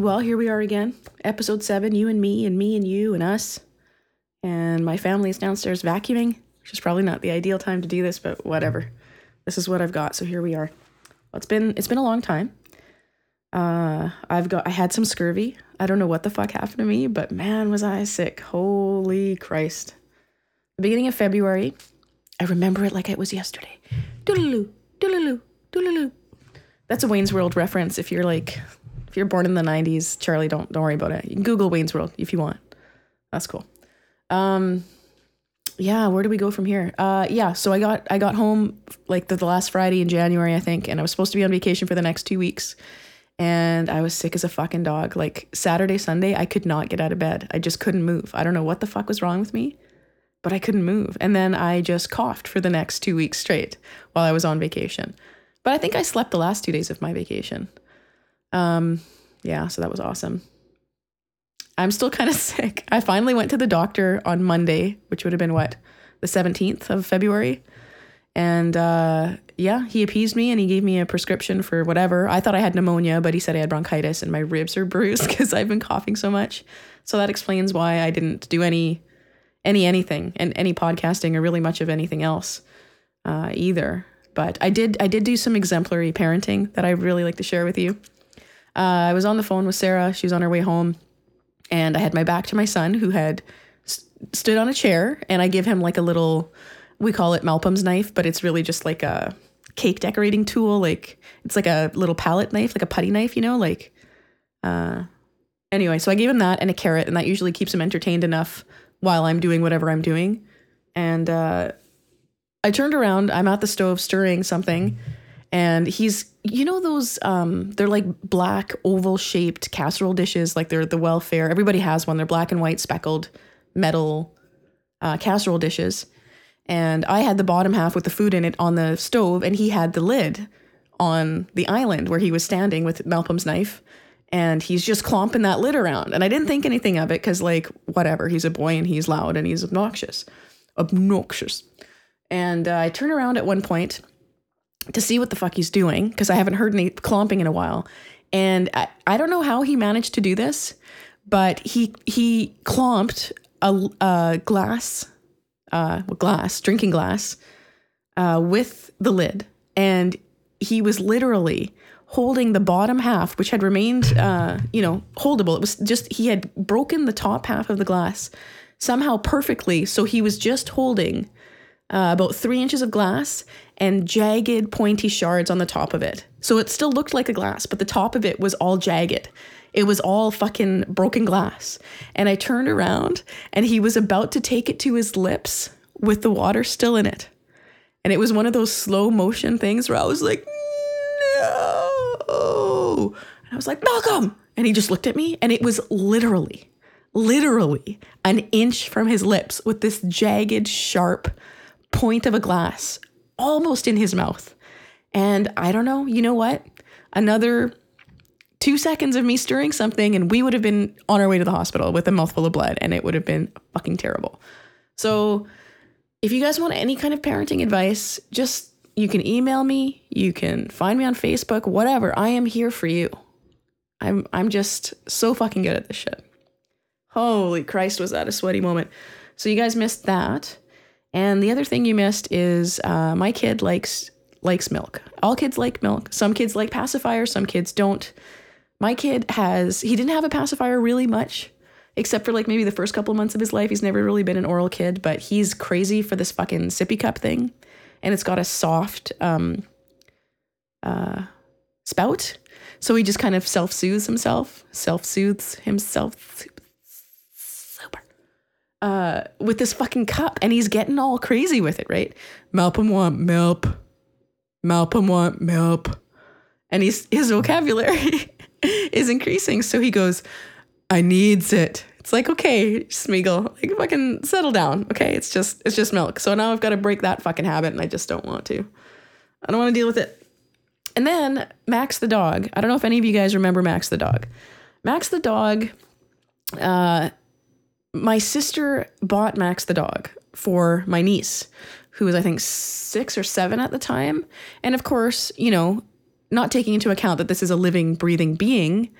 Well, here we are again. Episode seven, you and me, and me and you, and us. And my family is downstairs vacuuming, which is probably not the ideal time to do this, but whatever. This is what I've got, so here we are. Well, it's been it's been a long time. Uh, I've got I had some scurvy. I don't know what the fuck happened to me, but man, was I sick. Holy Christ. The beginning of February, I remember it like it was yesterday. Doodaloo, doodaloo, doodaloo. That's a Wayne's World reference. If you're like, if you're born in the '90s, Charlie, don't don't worry about it. You can Google Wayne's World if you want. That's cool. Um, yeah, where do we go from here? Uh, yeah, so I got I got home like the, the last Friday in January, I think, and I was supposed to be on vacation for the next two weeks, and I was sick as a fucking dog. Like Saturday, Sunday, I could not get out of bed. I just couldn't move. I don't know what the fuck was wrong with me, but I couldn't move. And then I just coughed for the next two weeks straight while I was on vacation. But I think I slept the last two days of my vacation. Um, yeah, so that was awesome. I'm still kind of sick. I finally went to the doctor on Monday, which would have been what, the 17th of February. And uh, yeah, he appeased me and he gave me a prescription for whatever. I thought I had pneumonia, but he said I had bronchitis and my ribs are bruised because I've been coughing so much. So that explains why I didn't do any, any anything and any podcasting or really much of anything else uh, either. But I did, I did do some exemplary parenting that I really like to share with you. Uh, I was on the phone with Sarah. She was on her way home, and I had my back to my son who had st- stood on a chair, and I give him like a little, we call it Malcolm's knife, but it's really just like a cake decorating tool. Like it's like a little palette knife, like a putty knife, you know, like. Uh, anyway, so I gave him that and a carrot, and that usually keeps him entertained enough while I'm doing whatever I'm doing. And uh, I turned around. I'm at the stove stirring something, and he's you know those um they're like black oval shaped casserole dishes like they're the welfare everybody has one. They're black and white speckled metal uh, casserole dishes. And i had the bottom half with the food in it on the stove and he had the lid on the island where he was standing with malcolm's knife. And he's just clomping that lid around. And i didn't think anything of it because like whatever. He's a boy and he's loud and he's obnoxious. Obnoxious. And uh, i turn around at one point to see what the fuck he's doing because I haven't heard any clomping in a while. And I, I don't know how he managed to do this, but he he clomped a, a glass, uh, glass, drinking glass, uh, with the lid, and he was literally holding the bottom half, which had remained, uh, you know, holdable. It was just he had broken the top half of the glass somehow perfectly, so he was just holding uh, about three inches of glass and jagged, pointy shards on the top of it. So it still looked like a glass, but the top of it was all jagged. It was all fucking broken glass. And I turned around and he was about to take it to his lips with the water still in it. And it was one of those slow motion things where I was like, no. And I was like, Malcolm. And he just looked at me and it was literally, literally an inch from his lips with this jagged, sharp point of a glass almost in his mouth. And I don't know, you know what? Another two seconds of me stirring something, and we would have been on our way to the hospital with a mouthful of blood, and it would have been fucking terrible. So, if you guys want any kind of parenting advice, just you can email me, you can find me on Facebook, whatever. I am here for you. I'm I'm just so fucking good at this shit. Holy Christ, was that a sweaty moment? So you guys missed that. And the other thing you missed is uh, my kid likes likes milk. All kids like milk. Some kids like pacifier, some kids don't. My kid has he didn't have a pacifier really much, except for like maybe the first couple months of his life. He's never really been an oral kid, but he's crazy for this fucking sippy cup thing, and it's got a soft um, uh, spout. So he just kind of self soothes himself, self soothes himself, uh, with this fucking cup and he's getting all crazy with it, right? Malcolm want milk. Malcolm want milk. And he's his vocabulary is increasing. So he goes, I needs it. It's like, okay, Smeagol, like fucking settle down. Okay. It's just it's just milk. So now I've got to break that fucking habit and I just don't want to. I don't want to deal with it. And then Max the dog. I don't know if any of you guys remember Max the dog. Max the dog uh, my sister bought Max the dog for my niece, who was, I think, six or seven at the time. And of course, you know, not taking into account that this is a living, breathing being,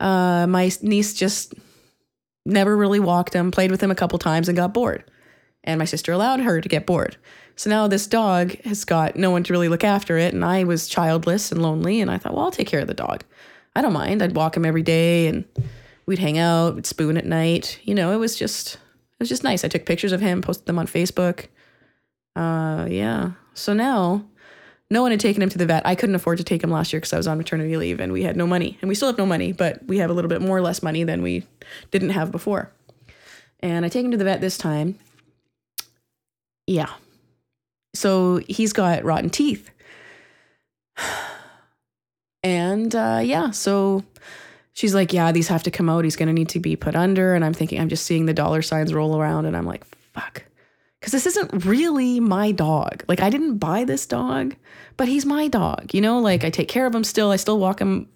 Uh, my niece just never really walked him, played with him a couple times, and got bored. And my sister allowed her to get bored. So now this dog has got no one to really look after it. And I was childless and lonely. And I thought, well, I'll take care of the dog. I don't mind. I'd walk him every day and we'd hang out, we'd spoon at night. You know, it was just, it was just nice. I took pictures of him, posted them on Facebook. Uh, yeah. So now no one had taken him to the vet. I couldn't afford to take him last year because I was on maternity leave and we had no money. And we still have no money, but we have a little bit more or less money than we didn't have before. And I take him to the vet this time. Yeah. So he's got rotten teeth. And uh, yeah, so she's like, Yeah, these have to come out. He's going to need to be put under. And I'm thinking, I'm just seeing the dollar signs roll around and I'm like, Fuck because this isn't really my dog. Like, I didn't buy this dog, but he's my dog. You know, like I take care of him still. I still walk him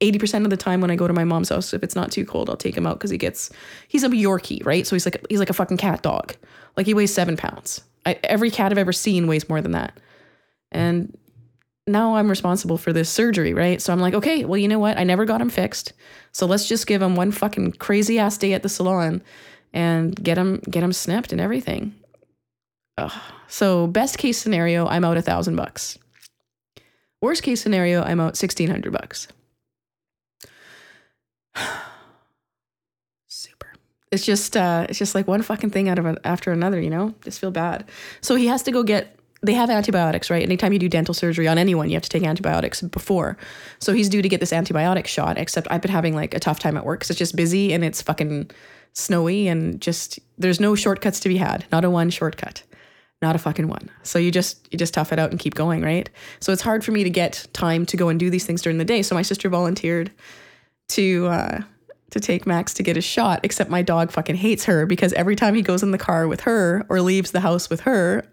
80% of the time when I go to my mom's house. If it's not too cold, I'll take him out because he gets, he's a Yorkie, right? So he's like, he's like a fucking cat dog. Like he weighs seven pounds. I, every cat I've ever seen weighs more than that. And now I'm responsible for this surgery, right? So I'm like, okay, well, you know what? I never got him fixed. So let's just give him one fucking crazy ass day at the salon and get him get him snipped and everything. Ugh. So best case scenario, I'm out a thousand bucks. Worst case scenario, I'm out sixteen hundred bucks. Super. It's just uh, it's just like one fucking thing out of a, after another, you know. Just feel bad. So he has to go get. They have antibiotics, right? Anytime you do dental surgery on anyone, you have to take antibiotics before. So he's due to get this antibiotic shot. Except I've been having like a tough time at work because it's just busy and it's fucking snowy and just there's no shortcuts to be had. Not a one shortcut not a fucking one. So you just you just tough it out and keep going, right? So it's hard for me to get time to go and do these things during the day. So my sister volunteered to uh, to take Max to get a shot. Except my dog fucking hates her because every time he goes in the car with her or leaves the house with her,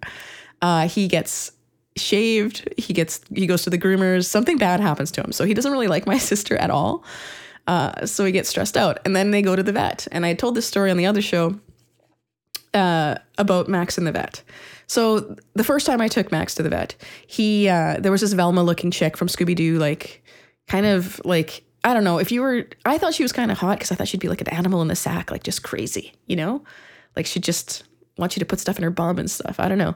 uh, he gets shaved. He gets he goes to the groomers. Something bad happens to him. So he doesn't really like my sister at all. Uh, so he gets stressed out, and then they go to the vet. And I told this story on the other show uh, about Max and the vet. So the first time I took Max to the vet, he uh, there was this Velma looking chick from Scooby Doo, like kind of like I don't know if you were. I thought she was kind of hot because I thought she'd be like an animal in the sack, like just crazy, you know, like she'd just want you to put stuff in her bum and stuff. I don't know.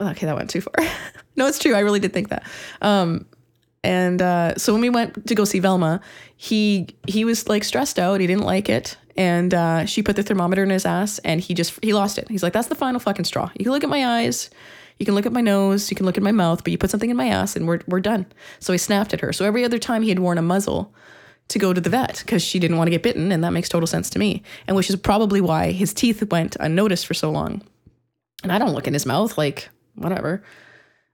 Okay, that went too far. no, it's true. I really did think that. Um, and uh, so when we went to go see Velma, he he was like stressed out. He didn't like it. And uh, she put the thermometer in his ass and he just he lost it. He's like that's the final fucking straw. You can look at my eyes. You can look at my nose. You can look at my mouth but you put something in my ass and we're, we're done. So he snapped at her. So every other time he had worn a muzzle to go to the vet because she didn't want to get bitten and that makes total sense to me. And which is probably why his teeth went unnoticed for so long. And i don't look in his mouth like whatever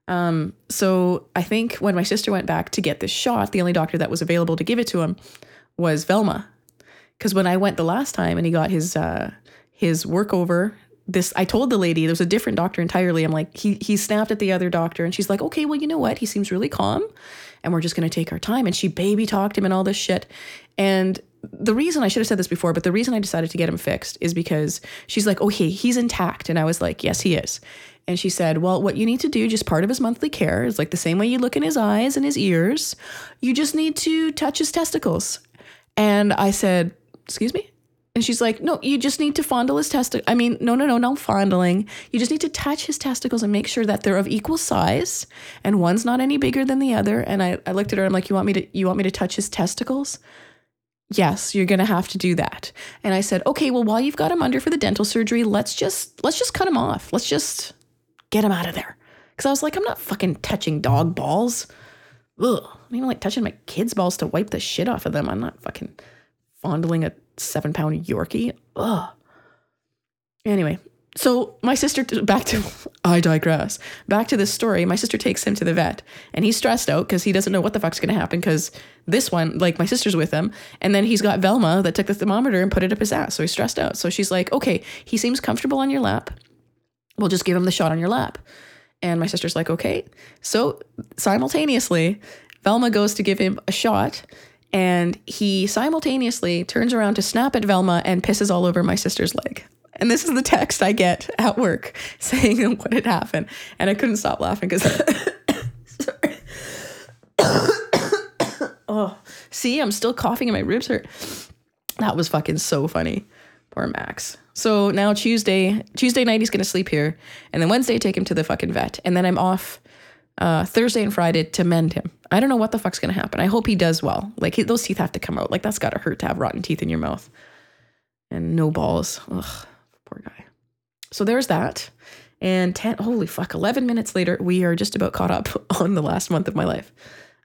um, so i think when my sister went back to get this shot the only doctor that was available to give it to him was velma because when I went the last time and he got his uh, his work over, this I told the lady there was a different doctor entirely. I'm like, he he snapped at the other doctor, and she's like, okay, well, you know what? He seems really calm, and we're just gonna take our time. And she baby talked him and all this shit. And the reason I should have said this before, but the reason I decided to get him fixed is because she's like, okay, he's intact, and I was like, yes, he is. And she said, Well, what you need to do, just part of his monthly care, is like the same way you look in his eyes and his ears, you just need to touch his testicles. And I said, excuse me? And she's like, no, you just need to fondle his testicles. I mean, no, no, no, no fondling. You just need to touch his testicles and make sure that they're of equal size and one's not any bigger than the other. And I, I looked at her, I'm like, you want me to you want me to touch his testicles? Yes, you're gonna have to do that. And I said, okay, well, while you've got him under for the dental surgery, let's just let's just cut him off. Let's just get him out of there. Cause I was like, I'm not fucking touching dog balls. Ugh. I don't even like touching my kids' balls to wipe the shit off of them. I'm not fucking fondling a seven pound Yorkie. Ugh. Anyway, so my sister, back to, I digress. Back to this story. My sister takes him to the vet and he's stressed out because he doesn't know what the fuck's going to happen because this one, like my sister's with him. And then he's got Velma that took the thermometer and put it up his ass. So he's stressed out. So she's like, okay, he seems comfortable on your lap. We'll just give him the shot on your lap. And my sister's like, okay. So simultaneously, Velma goes to give him a shot and he simultaneously turns around to snap at Velma and pisses all over my sister's leg. And this is the text I get at work saying what had happened. And I couldn't stop laughing because, sorry. oh, See, I'm still coughing and my ribs hurt. That was fucking so funny. Poor Max. So now Tuesday, Tuesday night he's gonna sleep here, and then Wednesday take him to the fucking vet, and then I'm off uh, Thursday and Friday to mend him. I don't know what the fuck's gonna happen. I hope he does well. Like he, those teeth have to come out. Like that's gotta hurt to have rotten teeth in your mouth, and no balls. Ugh, poor guy. So there's that. And 10, holy fuck, 11 minutes later, we are just about caught up on the last month of my life,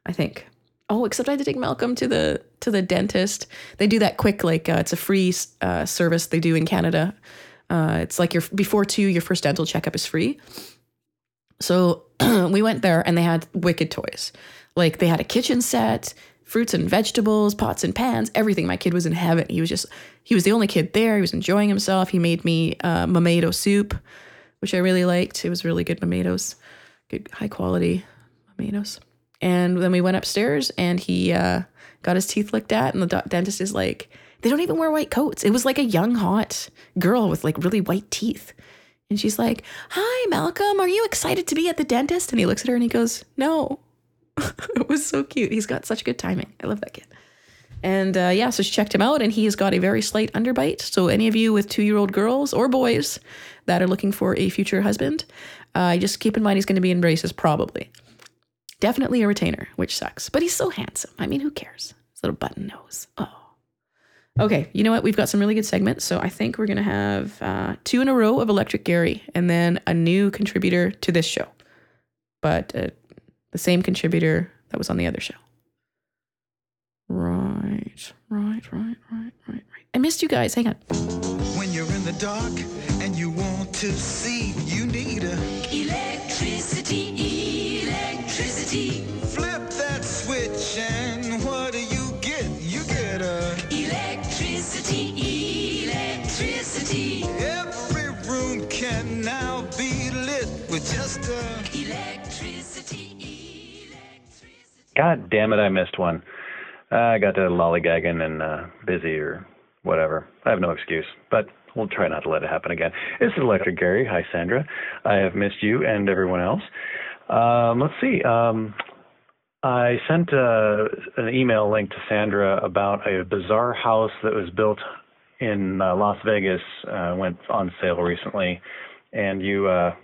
I think. Oh, except I had to take Malcolm to the to the dentist. They do that quick, like uh, it's a free uh, service they do in Canada. Uh, it's like your before two, your first dental checkup is free. So we went there and they had wicked toys. Like they had a kitchen set, fruits and vegetables, pots and pans, everything. My kid was in heaven. He was just he was the only kid there. He was enjoying himself. He made me uh, mamado soup, which I really liked. It was really good mammados, good high quality mammados. And then we went upstairs and he uh, got his teeth looked at, and the dentist is like, they don't even wear white coats. It was like a young, hot girl with like really white teeth. And she's like, Hi, Malcolm, are you excited to be at the dentist? And he looks at her and he goes, No. it was so cute. He's got such good timing. I love that kid. And uh, yeah, so she checked him out, and he has got a very slight underbite. So, any of you with two year old girls or boys that are looking for a future husband, uh, just keep in mind he's going to be in braces probably. Definitely a retainer, which sucks. But he's so handsome. I mean, who cares? His little button nose. Oh. Okay, you know what? We've got some really good segments. So I think we're going to have uh, two in a row of Electric Gary and then a new contributor to this show. But uh, the same contributor that was on the other show. Right, right, right, right, right, right. I missed you guys. Hang on. When you're in the dark and you want to see, you need a God damn it, I missed one. Uh, I got to lollygagging and uh, busy or whatever. I have no excuse, but we'll try not to let it happen again. This is Electric Gary. Hi, Sandra. I have missed you and everyone else. Um, let's see. Um, I sent uh, an email link to Sandra about a bizarre house that was built in uh, Las Vegas, uh, went on sale recently, and you uh,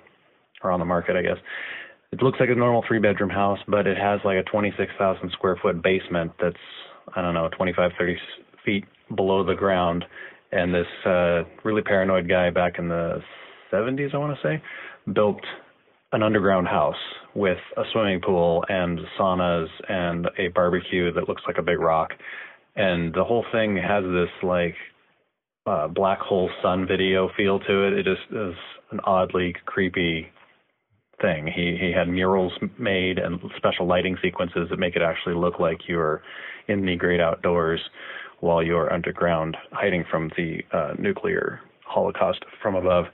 are on the market, I guess. It looks like a normal three bedroom house, but it has like a 26,000 square foot basement that's, I don't know, 25, 30 feet below the ground. And this uh, really paranoid guy back in the 70s, I want to say, built an underground house with a swimming pool and saunas and a barbecue that looks like a big rock. And the whole thing has this like uh, black hole sun video feel to it. It just is an oddly creepy thing. He he had murals made and special lighting sequences that make it actually look like you're in the great outdoors while you're underground, hiding from the uh, nuclear holocaust from above.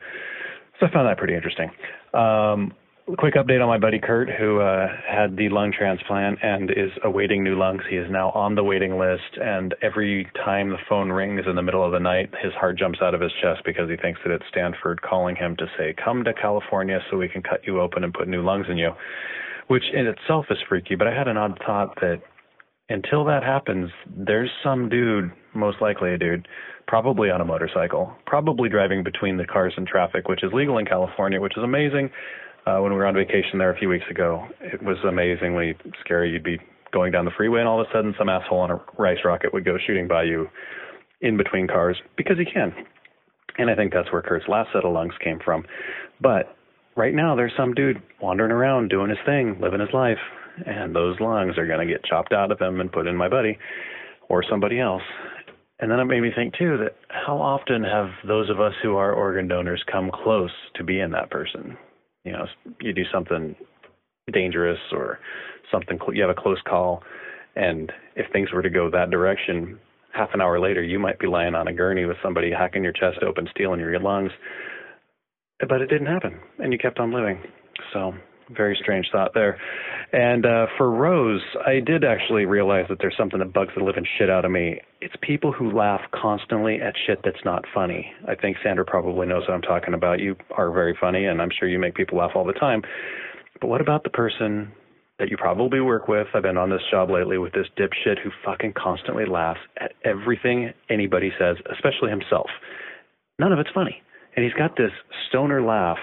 So I found that pretty interesting. Um, quick update on my buddy Kurt, who uh, had the lung transplant and is awaiting new lungs. He is now on the waiting list, and every time the phone rings in the middle of the night, his heart jumps out of his chest because he thinks that it's Stanford calling him to say, "Come to California so we can cut you open and put new lungs in you," which in itself is freaky. But I had an odd thought that until that happens, there's some dude, most likely a dude, probably on a motorcycle, probably driving between the cars and traffic, which is legal in California, which is amazing uh, when we were on vacation there a few weeks ago. It was amazingly scary. You'd be going down the freeway, and all of a sudden, some asshole on a rice rocket would go shooting by you in between cars because he can. And I think that's where Kurt's last set of lungs came from. But right now, there's some dude wandering around doing his thing, living his life, and those lungs are going to get chopped out of him and put in my buddy or somebody else. And then it made me think too that how often have those of us who are organ donors come close to being that person? You know you do something dangerous or something you have a close call and if things were to go that direction half an hour later you might be lying on a gurney with somebody hacking your chest open stealing your lungs. But it didn't happen and you kept on living. So very strange thought there. And uh, for Rose, I did actually realize that there's something that bugs the living shit out of me. It's people who laugh constantly at shit that's not funny. I think Sandra probably knows what I'm talking about. You are very funny, and I'm sure you make people laugh all the time. But what about the person that you probably work with. I've been on this job lately with this dipshit who fucking constantly laughs at everything anybody says, especially himself. None of it's funny. And he's got this stoner laugh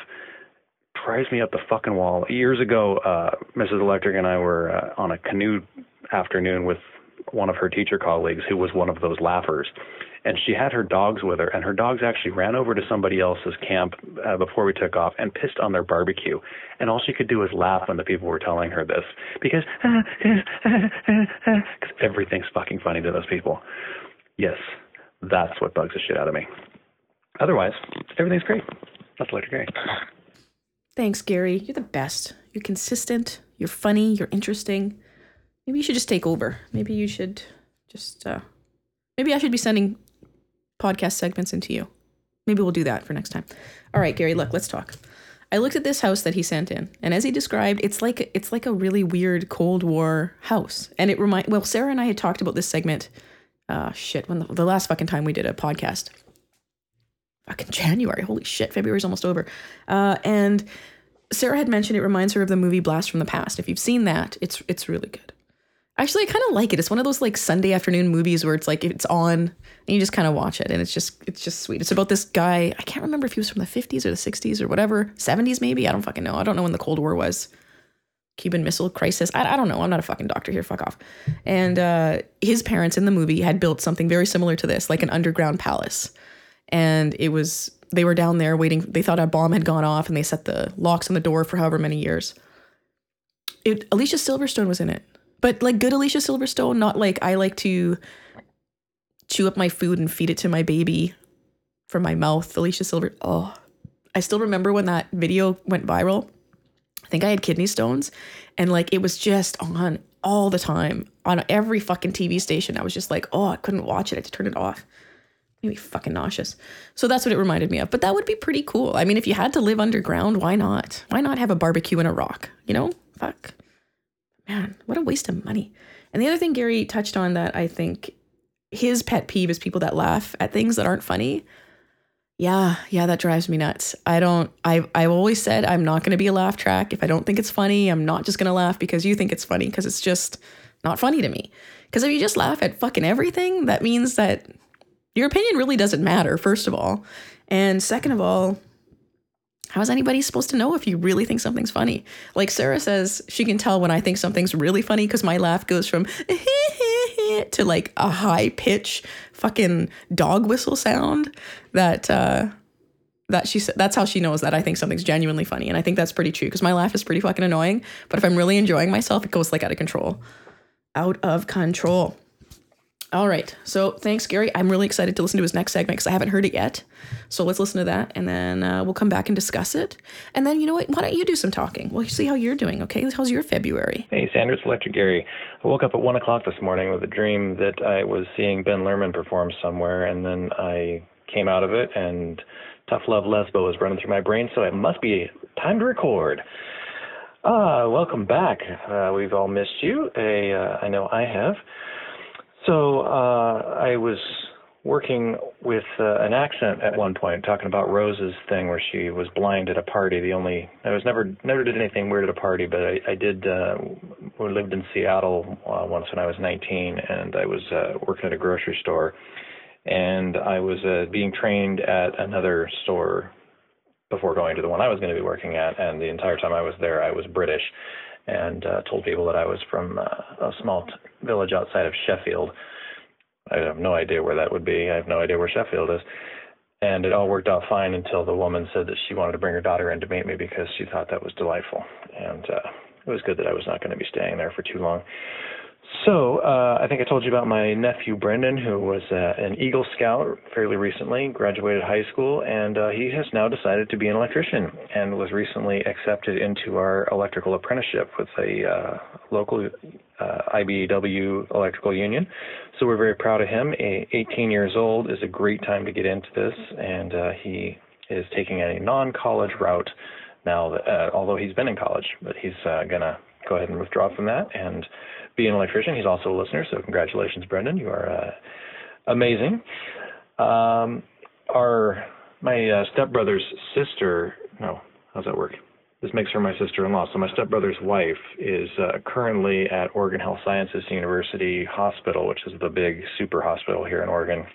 drives me up the fucking wall. Years ago, uh, Mrs. Electric and I were uh, on a canoe afternoon with one of her teacher colleagues who was one of those laughers. And she had her dogs with her, and her dogs actually ran over to somebody else's camp uh, before we took off and pissed on their barbecue. And all she could do was laugh when the people were telling her this because cause everything's fucking funny to those people. Yes, that's what bugs the shit out of me. Otherwise, everything's great. That's Electric Gary. Thanks, Gary. You're the best. You're consistent. You're funny. You're interesting. Maybe you should just take over. Maybe you should just, uh, maybe I should be sending podcast segments into you. Maybe we'll do that for next time. All right, Gary, look, let's talk. I looked at this house that he sent in, and as he described, it's like it's like a really weird Cold War house. And it remind well, Sarah and I had talked about this segment. Uh, shit, when the, the last fucking time we did a podcast, fucking January. Holy shit, February's almost over. Uh, and Sarah had mentioned it reminds her of the movie Blast from the Past. If you've seen that, it's it's really good. Actually, I kind of like it. It's one of those like Sunday afternoon movies where it's like it's on and you just kind of watch it, and it's just it's just sweet. It's about this guy. I can't remember if he was from the 50s or the 60s or whatever, 70s maybe. I don't fucking know. I don't know when the Cold War was. Cuban Missile Crisis. I, I don't know. I'm not a fucking doctor here. Fuck off. And uh, his parents in the movie had built something very similar to this, like an underground palace. And it was they were down there waiting. They thought a bomb had gone off, and they set the locks on the door for however many years. It Alicia Silverstone was in it but like good Alicia Silverstone, not like I like to chew up my food and feed it to my baby from my mouth. Alicia Silver. Oh, I still remember when that video went viral. I think I had kidney stones and like it was just on all the time on every fucking TV station. I was just like, oh, I couldn't watch it. I had to turn it off. Made me fucking nauseous. So that's what it reminded me of. But that would be pretty cool. I mean, if you had to live underground, why not? Why not have a barbecue in a rock? You know? Fuck man, what a waste of money. And the other thing Gary touched on that I think his pet peeve is people that laugh at things that aren't funny. Yeah, yeah, that drives me nuts. I don't I I've always said I'm not going to be a laugh track. If I don't think it's funny, I'm not just going to laugh because you think it's funny because it's just not funny to me. Cuz if you just laugh at fucking everything, that means that your opinion really doesn't matter, first of all. And second of all, how is anybody supposed to know if you really think something's funny? Like Sarah says, she can tell when I think something's really funny because my laugh goes from to like a high pitch fucking dog whistle sound that uh that she that's how she knows that I think something's genuinely funny. And I think that's pretty true because my laugh is pretty fucking annoying. But if I'm really enjoying myself, it goes like out of control. Out of control. All right. So thanks, Gary. I'm really excited to listen to his next segment because I haven't heard it yet. So let's listen to that and then uh, we'll come back and discuss it. And then, you know what? Why don't you do some talking? We'll see how you're doing, okay? How's your February? Hey, Sanders Electric Gary. I woke up at 1 o'clock this morning with a dream that I was seeing Ben Lerman perform somewhere, and then I came out of it and Tough Love Lesbo was running through my brain, so it must be time to record. Ah, welcome back. Uh, we've all missed you. I, uh, I know I have. So uh, I was working with uh, an accent at one point, talking about Rose's thing where she was blind at a party. The only I was never never did anything weird at a party, but I, I did. Uh, we lived in Seattle uh, once when I was 19, and I was uh, working at a grocery store, and I was uh, being trained at another store before going to the one I was going to be working at, and the entire time I was there, I was British and uh, told people that I was from uh, a small t- village outside of Sheffield. I have no idea where that would be. I have no idea where Sheffield is. And it all worked out fine until the woman said that she wanted to bring her daughter in to meet me because she thought that was delightful. And uh, it was good that I was not going to be staying there for too long. So, uh, I think I told you about my nephew Brendan, who was uh, an Eagle Scout fairly recently, graduated high school, and uh, he has now decided to be an electrician and was recently accepted into our electrical apprenticeship with a uh, local uh, IBEW electrical union. So, we're very proud of him. A 18 years old is a great time to get into this, and uh, he is taking a non college route now, that, although he's been in college, but he's to go ahead and withdraw from that and be an electrician. He's also a listener, so congratulations, Brendan. You are uh, amazing. Um, our my uh, stepbrother's sister. No, how's that work? this makes her my sister-in-law. So my stepbrother's wife is uh, currently at Oregon Health Sciences University Hospital, which is the big super hospital here in Oregon,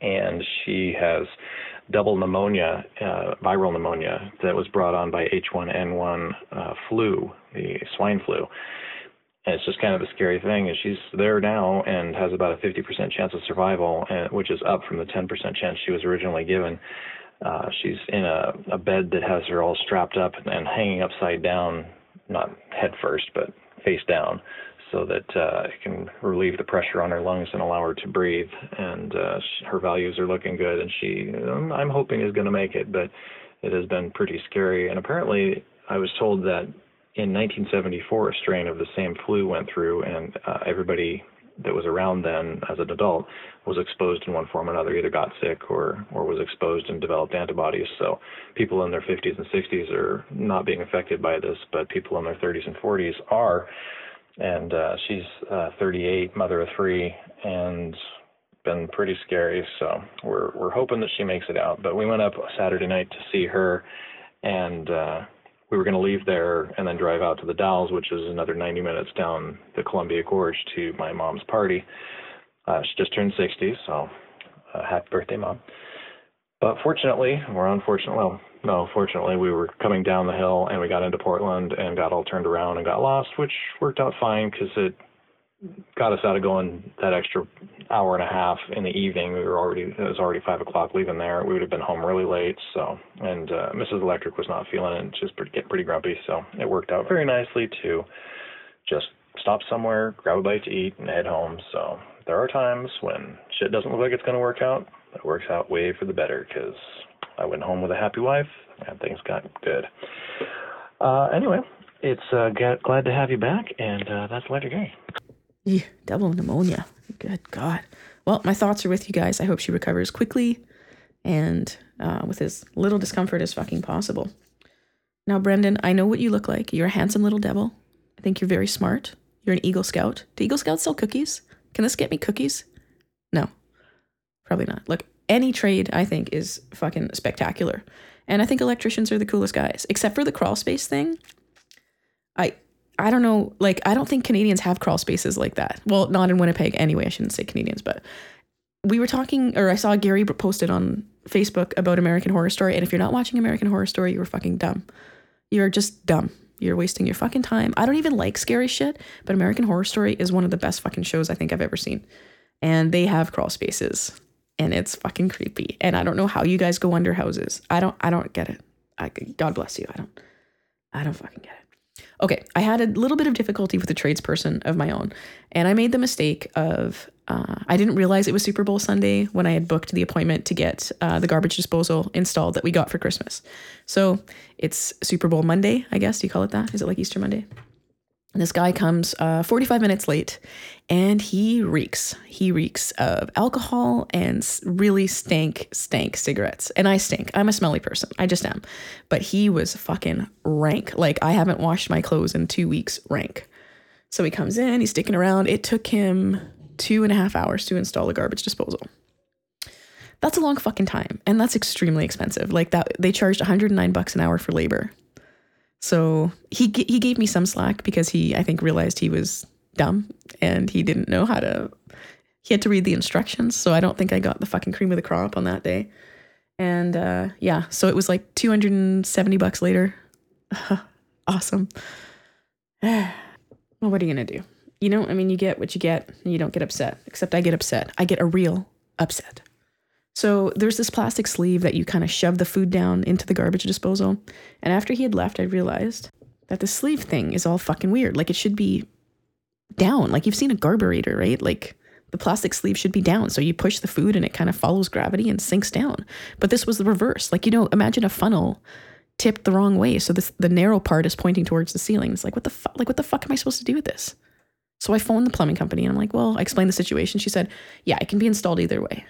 and she has double pneumonia, uh, viral pneumonia that was brought on by H1N1 uh, flu, the swine flu. And it's just kind of a scary thing. And she's there now and has about a 50% chance of survival, and, which is up from the 10% chance she was originally given. Uh, she's in a, a bed that has her all strapped up and hanging upside down, not head first, but face down, so that uh, it can relieve the pressure on her lungs and allow her to breathe. And uh, she, her values are looking good, and she, um, I'm hoping, is going to make it. But it has been pretty scary. And apparently, I was told that in 1974, a strain of the same flu went through, and uh, everybody that was around then as an adult was exposed in one form or another, either got sick or or was exposed and developed antibodies. So people in their 50s and 60s are not being affected by this, but people in their 30s and 40s are. And uh, she's uh, 38, mother of three, and been pretty scary. So we're we're hoping that she makes it out. But we went up Saturday night to see her, and uh, we were going to leave there and then drive out to the Dalles, which is another 90 minutes down the Columbia Gorge to my mom's party. Uh, she just turned 60, so uh, happy birthday, mom. But fortunately, or unfortunately, well, no, fortunately, we were coming down the hill and we got into Portland and got all turned around and got lost, which worked out fine because it got us out of going that extra hour and a half in the evening. We were already it was already five o'clock leaving there. We would have been home really late. So and uh, Mrs. Electric was not feeling it. Just pretty, get pretty grumpy. So it worked out very nicely to just stop somewhere, grab a bite to eat, and head home. So there are times when shit doesn't look like it's going to work out, it works out way for the better because I went home with a happy wife and things got good. Uh, anyway, it's uh, glad to have you back, and uh, that's Electric Gary. Yeah, double pneumonia. Good God. Well, my thoughts are with you guys. I hope she recovers quickly and uh, with as little discomfort as fucking possible. Now, Brendan, I know what you look like. You're a handsome little devil. I think you're very smart. You're an Eagle Scout. Do Eagle Scouts sell cookies? Can this get me cookies? No, probably not. Look, any trade I think is fucking spectacular. And I think electricians are the coolest guys, except for the crawl space thing. I I don't know, like I don't think Canadians have crawl spaces like that. Well, not in Winnipeg anyway. I shouldn't say Canadians, but we were talking, or I saw Gary posted on Facebook about American Horror Story, and if you're not watching American Horror Story, you're fucking dumb. You're just dumb. You're wasting your fucking time. I don't even like scary shit, but American Horror Story is one of the best fucking shows I think I've ever seen. And they have crawl spaces, and it's fucking creepy. And I don't know how you guys go under houses. I don't. I don't get it. I, God bless you. I don't. I don't fucking get it. Okay, I had a little bit of difficulty with a tradesperson of my own, and I made the mistake of uh, I didn't realize it was Super Bowl Sunday when I had booked the appointment to get uh, the garbage disposal installed that we got for Christmas. So it's Super Bowl Monday, I guess. Do you call it that? Is it like Easter Monday? This guy comes uh, 45 minutes late and he reeks. He reeks of alcohol and really stank, stank cigarettes. And I stink. I'm a smelly person. I just am. But he was fucking rank. Like I haven't washed my clothes in two weeks, rank. So he comes in, he's sticking around. It took him two and a half hours to install a garbage disposal. That's a long fucking time. And that's extremely expensive. Like that, they charged 109 bucks an hour for labor. So he he gave me some slack because he I think realized he was dumb and he didn't know how to he had to read the instructions. So I don't think I got the fucking cream of the crop on that day. And uh, yeah, so it was like 270 bucks later. awesome. well, what are you to do? You know, I mean, you get what you get and you don't get upset, except I get upset. I get a real upset. So there's this plastic sleeve that you kind of shove the food down into the garbage disposal. And after he had left, I realized that the sleeve thing is all fucking weird. Like it should be down. Like you've seen a garburator, right? Like the plastic sleeve should be down. So you push the food and it kind of follows gravity and sinks down. But this was the reverse. Like, you know, imagine a funnel tipped the wrong way. So this the narrow part is pointing towards the ceiling. It's like, what the fuck? Like, what the fuck am I supposed to do with this? So I phoned the plumbing company and I'm like, well, I explained the situation. She said, yeah, it can be installed either way.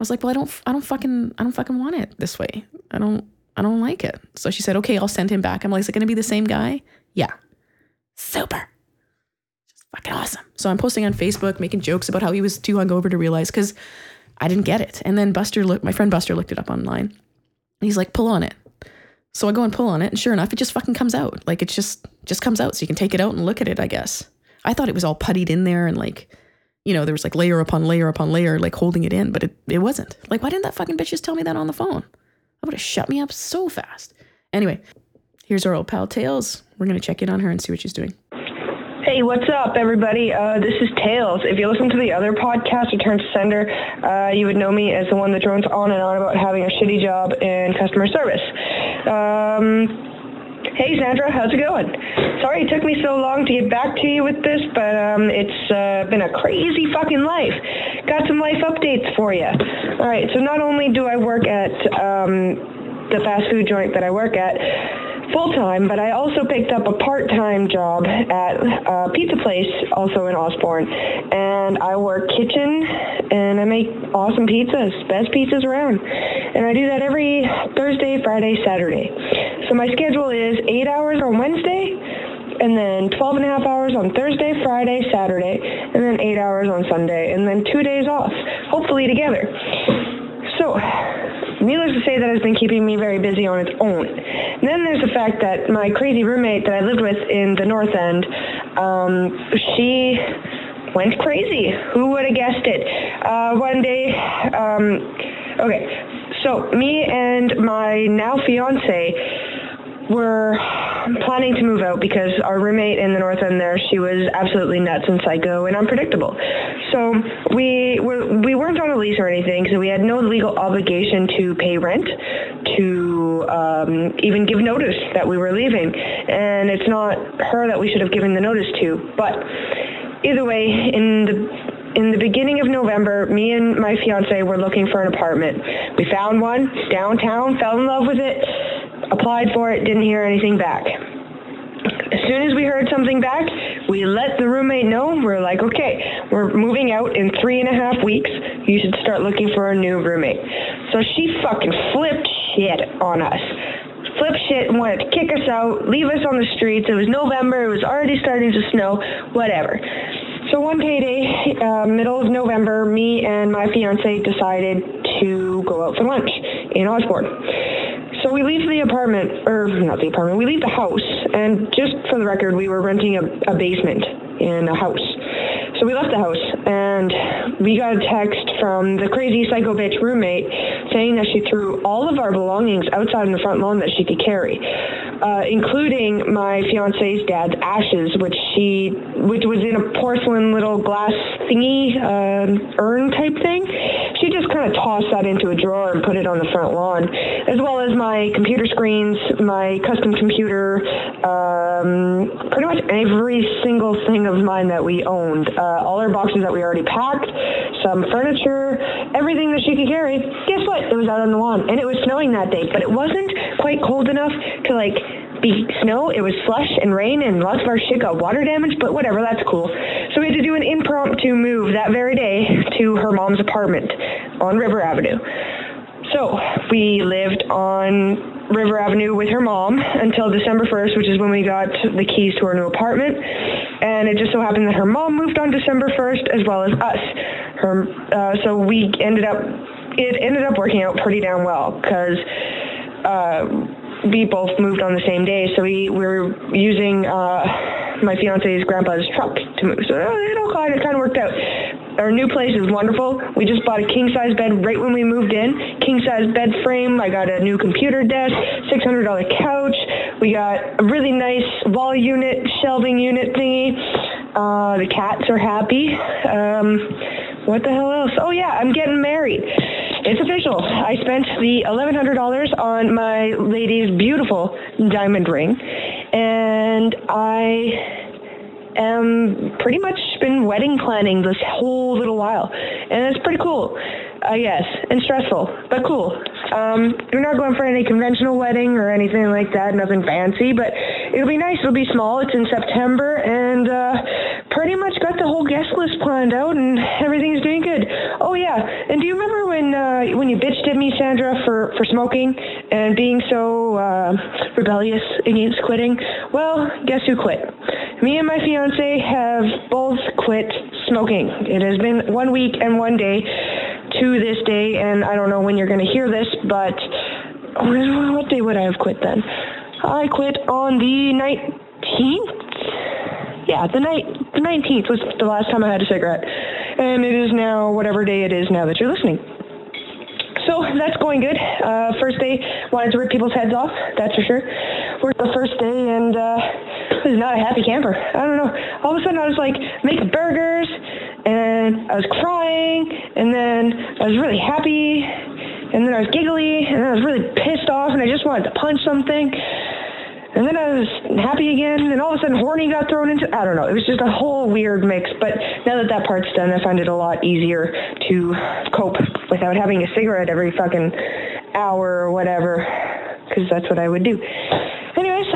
I was like, well, I don't, I don't fucking, I don't fucking want it this way. I don't, I don't like it. So she said, okay, I'll send him back. I'm like, is it going to be the same guy? Yeah. Super. Just fucking awesome. So I'm posting on Facebook, making jokes about how he was too hungover to realize because I didn't get it. And then Buster looked, my friend Buster looked it up online. And he's like, pull on it. So I go and pull on it, and sure enough, it just fucking comes out. Like it just just comes out, so you can take it out and look at it. I guess I thought it was all puttied in there and like, you know, there was like layer upon layer upon layer, like holding it in, but it it wasn't. Like, why didn't that fucking bitch just tell me that on the phone? That would have shut me up so fast. Anyway, here's our old pal Tails. We're gonna check in on her and see what she's doing. Hey, what's up, everybody? Uh, this is Tails. If you listen to the other podcast, Return to Sender, uh, you would know me as the one that drones on and on about having a shitty job in customer service. Um, Hey Sandra, how's it going? Sorry it took me so long to get back to you with this, but um, it's uh, been a crazy fucking life. Got some life updates for you. All right, so not only do I work at um, the fast food joint that I work at, full time, but I also picked up a part time job at a pizza place also in Osborne. And I work kitchen and I make awesome pizzas, best pizzas around. And I do that every Thursday, Friday, Saturday. So my schedule is eight hours on Wednesday and then 12 and a half hours on Thursday, Friday, Saturday, and then eight hours on Sunday, and then two days off, hopefully together. So, needless to say, that has been keeping me very busy on its own. And then there's the fact that my crazy roommate that I lived with in the North End, um, she went crazy. Who would have guessed it? Uh, one day, um, okay, so me and my now fiance were planning to move out because our roommate in the north end there, she was absolutely nuts and psycho and unpredictable. So we were we weren't on a lease or anything, so we had no legal obligation to pay rent, to um, even give notice that we were leaving. And it's not her that we should have given the notice to. But either way, in the in the beginning of November, me and my fiance were looking for an apartment. We found one downtown, fell in love with it, applied for it, didn't hear anything back. As soon as we heard something back, we let the roommate know. We're like, okay, we're moving out in three and a half weeks. You should start looking for a new roommate. So she fucking flipped shit on us. Flipped shit and wanted to kick us out, leave us on the streets. It was November. It was already starting to snow. Whatever. So one payday, uh, middle of November, me and my fiance decided to go out for lunch in Osborne. So we leave the apartment, or not the apartment, we leave the house, and just for the record, we were renting a, a basement in a house. So we left the house, and we got a text from the crazy psycho bitch roommate saying that she threw all of our belongings outside in the front lawn that she could carry, uh, including my fiance's dad's ashes, which she, which was in a porcelain little glass thingy, uh, urn type thing. She just kind of tossed that into a drawer and put it on the front lawn, as well as my computer screens, my custom computer, um, pretty much every single thing of mine that we owned. Uh, all our boxes that we already packed, some furniture, everything that she could carry. Guess what? It was out on the lawn, and it was snowing that day, but it wasn't quite cold enough to like be snow. It was slush and rain, and lots of our shit got water damage. But whatever, that's cool. So we had to do an impromptu move that very day to her mom's apartment on River Avenue. So we lived on River Avenue with her mom until December 1st, which is when we got the keys to our new apartment. And it just so happened that her mom moved on December 1st as well as us. Her, uh, so we ended up, it ended up working out pretty damn well because uh, we both moved on the same day. So we, we were using uh, my fiance's grandpa's truck to move. So it all kind of, kind of worked out our new place is wonderful. We just bought a king size bed right when we moved in. King size bed frame. I got a new computer desk, $600 couch. We got a really nice wall unit, shelving unit thingy. Uh, the cats are happy. Um, what the hell else? Oh yeah, I'm getting married. It's official. I spent the $1,100 on my lady's beautiful diamond ring, and I am pretty much been wedding planning this whole little while, and it's pretty cool, I guess, and stressful, but cool. Um, we're not going for any conventional wedding or anything like that, nothing fancy, but it'll be nice. It'll be small. It's in September, and uh, pretty much got the whole guest list planned out, and everything's doing good. Oh yeah, and do you remember when uh, when you bitched at me, Sandra, for for smoking and being so uh, rebellious against quitting? Well, guess who quit? Me and my fiance have both quit smoking. It has been one week and one day to this day, and I don't know when you're going to hear this, but what day would I have quit then? I quit on the 19th. Yeah, the night the 19th was the last time I had a cigarette, and it is now whatever day it is now that you're listening. So that's going good. Uh, first day, wanted to rip people's heads off, that's for sure. Worked the first day and uh, was not a happy camper. I don't know. All of a sudden I was like making burgers and I was crying and then I was really happy and then I was giggly and I was really pissed off and I just wanted to punch something. And then I was happy again, and all of a sudden horny got thrown into. I don't know. It was just a whole weird mix. But now that that part's done, I find it a lot easier to cope without having a cigarette every fucking hour or whatever, because that's what I would do.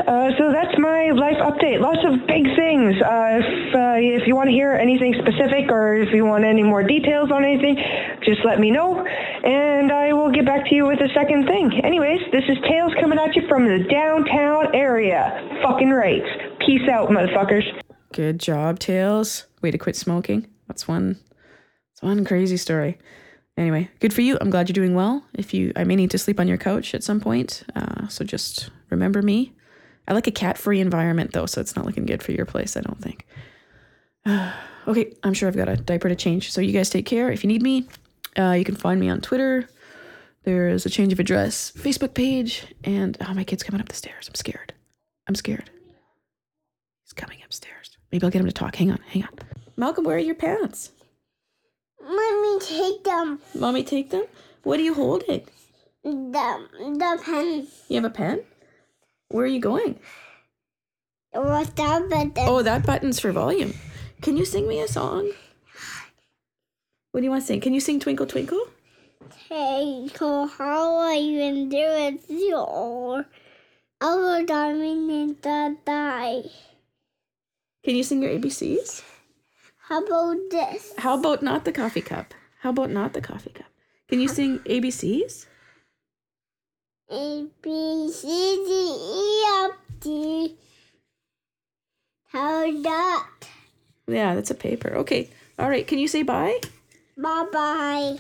Uh, so that's my life update. Lots of big things. Uh, if uh, if you want to hear anything specific or if you want any more details on anything, just let me know, and I will get back to you with a second thing. Anyways, this is Tails coming at you from the downtown area. Fucking right. Peace out, motherfuckers. Good job, Tails. Way to quit smoking. That's one. That's one crazy story. Anyway, good for you. I'm glad you're doing well. If you, I may need to sleep on your couch at some point. Uh, so just remember me. I like a cat-free environment though, so it's not looking good for your place. I don't think. okay, I'm sure I've got a diaper to change. So you guys take care. If you need me, uh, you can find me on Twitter. There's a change of address Facebook page, and oh, my kid's coming up the stairs. I'm scared. I'm scared. He's coming upstairs. Maybe I'll get him to talk. Hang on, hang on. Malcolm, where are your pants? Mommy, take them. Mommy, take them. What are you holding? The, the pen. You have a pen? Where are you going? What's that button? Oh, that button's for volume. Can you sing me a song? What do you want to sing? Can you sing Twinkle Twinkle? Cool. How are you in there with your other diamond in the die? Can you sing your ABCs? How about this? How about not the coffee cup? How about not the coffee cup? Can you sing ABCs? A B C D E F G. How that? Yeah, that's a paper. Okay. All right. Can you say bye? Bye bye.